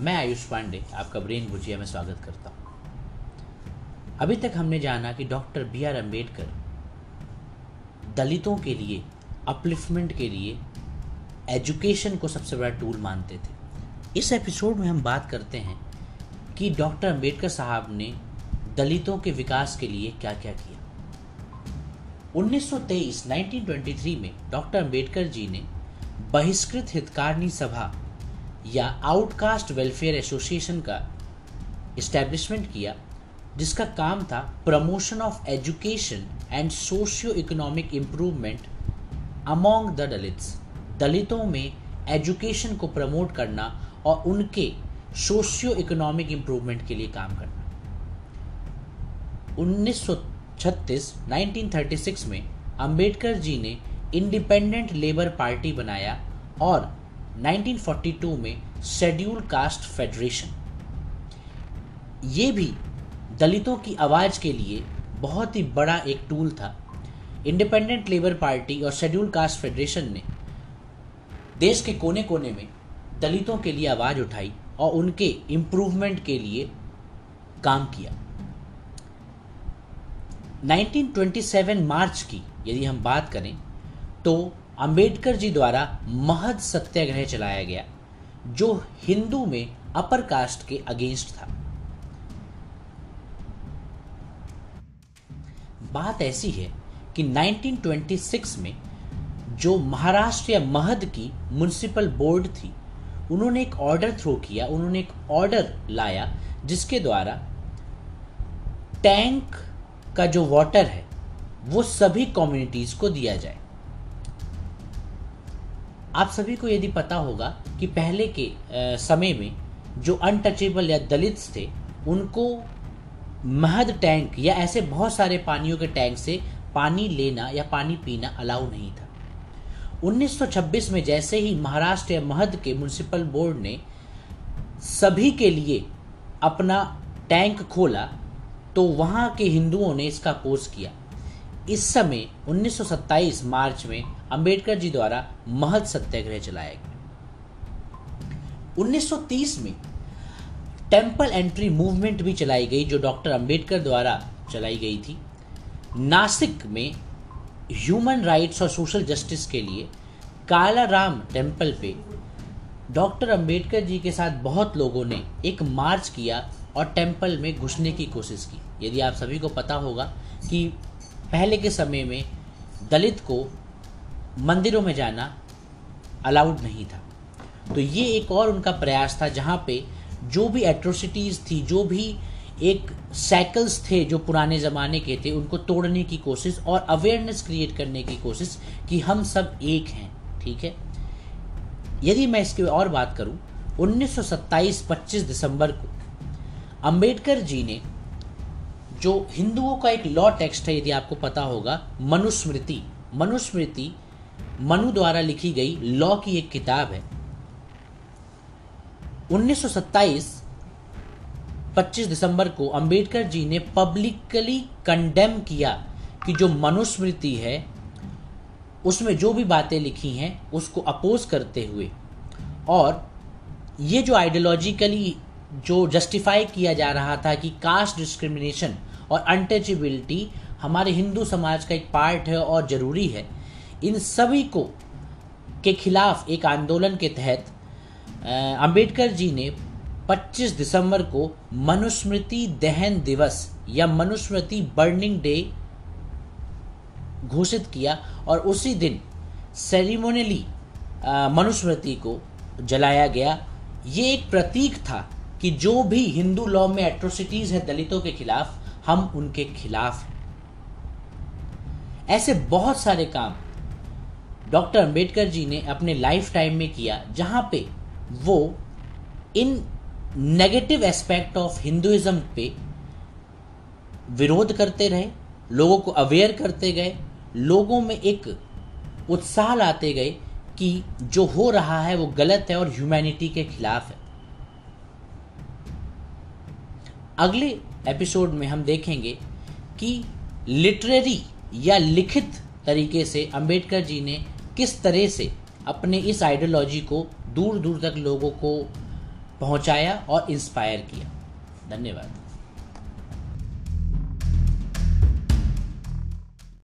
मैं आयुष पांडे, आपका ब्रेन भुजिया में स्वागत करता हूँ। अभी तक हमने जाना कि डॉक्टर बी आर अंबेडकर दलितों के लिए अपलिफ्टमेंट के लिए एजुकेशन को सबसे बड़ा टूल मानते थे। इस एपिसोड में हम बात करते हैं कि डॉक्टर अंबेडकर साहब ने दलितों के विकास के लिए क्या। क्या किया 1923 1923 में डॉक्टर अंबेडकर जी ने बहिष्कृत हितकारिणी सभा या आउटकास्ट वेलफेयर एसोसिएशन का इस्टेब्लिशमेंट किया, जिसका काम था promotion of education and socio economic improvement among the Dalits दलितों में एजुकेशन को प्रमोट करना और उनके सोशियो इकोनॉमिक इम्प्रूवमेंट के लिए काम करना। 1936 1936 में अंबेडकर जी ने इंडिपेंडेंट लेबर पार्टी बनाया और 1942 में शेड्यूल कास्ट फेडरेशन। ये भी दलितों की आवाज़ के लिए बहुत ही बड़ा एक टूल था। इंडिपेंडेंट लेबर पार्टी और शेड्यूल कास्ट फेडरेशन ने देश के कोने कोने में दलितों के लिए आवाज़ उठाई और उनके इम्प्रूवमेंट के लिए काम किया। 1927 मार्च की यदि हम बात करें तो अंबेडकर जी द्वारा महद सत्याग्रह चलाया गया, जो हिंदू में अपर कास्ट के अगेंस्ट था। बात ऐसी है कि 1926 में जो महाराष्ट्र या महद की म्यूनिसिपल बोर्ड थी, उन्होंने एक ऑर्डर थ्रो किया, उन्होंने एक ऑर्डर लाया, जिसके द्वारा टैंक का जो वाटर है, वो सभी कम्युनिटीज को दिया जाए। आप सभी को यदि पता होगा कि पहले के समय में जो अनटचेबल या दलित थे, उनको महद टैंक या ऐसे बहुत सारे पानियों के टैंक से पानी लेना या पानी पीना अलाउ नहीं था। 1926 में जैसे ही महाराष्ट्र या महद के म्यूनसिपल बोर्ड ने सभी के लिए अपना टैंक खोला तो वहाँ के हिंदुओं ने इसका अपोज किया। इस समय 1927 मार्च में अंबेडकर जी द्वारा महद सत्याग्रह चलाया गया 1930 में टेंपल एंट्री मूवमेंट भी चलाई गई, जो डॉक्टर अंबेडकर द्वारा चलाई गई थी। नासिक में ह्यूमन राइट्स और सोशल जस्टिस के लिए काला राम टेंपल पे डॉक्टर अंबेडकर जी के साथ बहुत लोगों ने एक मार्च किया और टेंपल में घुसने की कोशिश की। यदि आप सभी को पता होगा कि पहले के समय में दलित को मंदिरों में जाना अलाउड नहीं था। तो ये एक और उनका प्रयास था जहाँ पे जो भी एट्रोसिटीज़ थी, जो भी एक साइकिल्स थे जो पुराने ज़माने के थे, उनको तोड़ने की कोशिश और अवेयरनेस क्रिएट करने की कोशिश कि हम सब एक हैं, ठीक है? यदि मैं इसकी और बात करूँ 1927 25 दिसंबर को अंबेडकर जी ने जो हिंदुओं का एक लॉ टेक्स्ट है, यदि आपको पता होगा, मनुस्मृति। मनुस्मृति मनु द्वारा लिखी गई लॉ की एक किताब है। 1927 25 दिसंबर को अंबेडकर जी ने पब्लिकली कंडेम किया कि जो मनुस्मृति है, उसमें जो भी बातें लिखी हैं, उसको अपोज करते हुए। और ये जो आइडियोलॉजिकली जो जस्टिफाई किया जा रहा था कि कास्ट डिस्क्रिमिनेशन और अनटचेबिलिटी हमारे हिंदू समाज का एक पार्ट है और ज़रूरी है। इन सभी को के खिलाफ एक आंदोलन के तहत अंबेडकर जी ने 25 दिसंबर को मनुस्मृति दहन दिवस या मनुस्मृति बर्निंग डे घोषित किया और उसी दिन सेरिमोनली मनुस्मृति को जलाया गया। ये एक प्रतीक था कि जो भी हिंदू लॉ में एट्रोसिटीज है दलितों के खिलाफ हम उनके खिलाफ हैं। ऐसे बहुत सारे काम डॉक्टर अंबेडकर जी ने अपने लाइफ टाइम में किया, जहाँ पे वो इन नेगेटिव एस्पेक्ट ऑफ़ हिंदुइज्म पे विरोध करते रहे, लोगों को अवेयर करते गए, लोगों में एक उत्साह लाते गए कि जो हो रहा है वो गलत है और ह्यूमैनिटी के खिलाफ है। अगले एपिसोड में हम देखेंगे कि लिटरेरी या लिखित तरीके से अंबेडकर जी ने किस तरह से अपने इस आइडियोलॉजी को दूर दूर तक लोगों को पहुँचाया और इंस्पायर किया। धन्यवाद।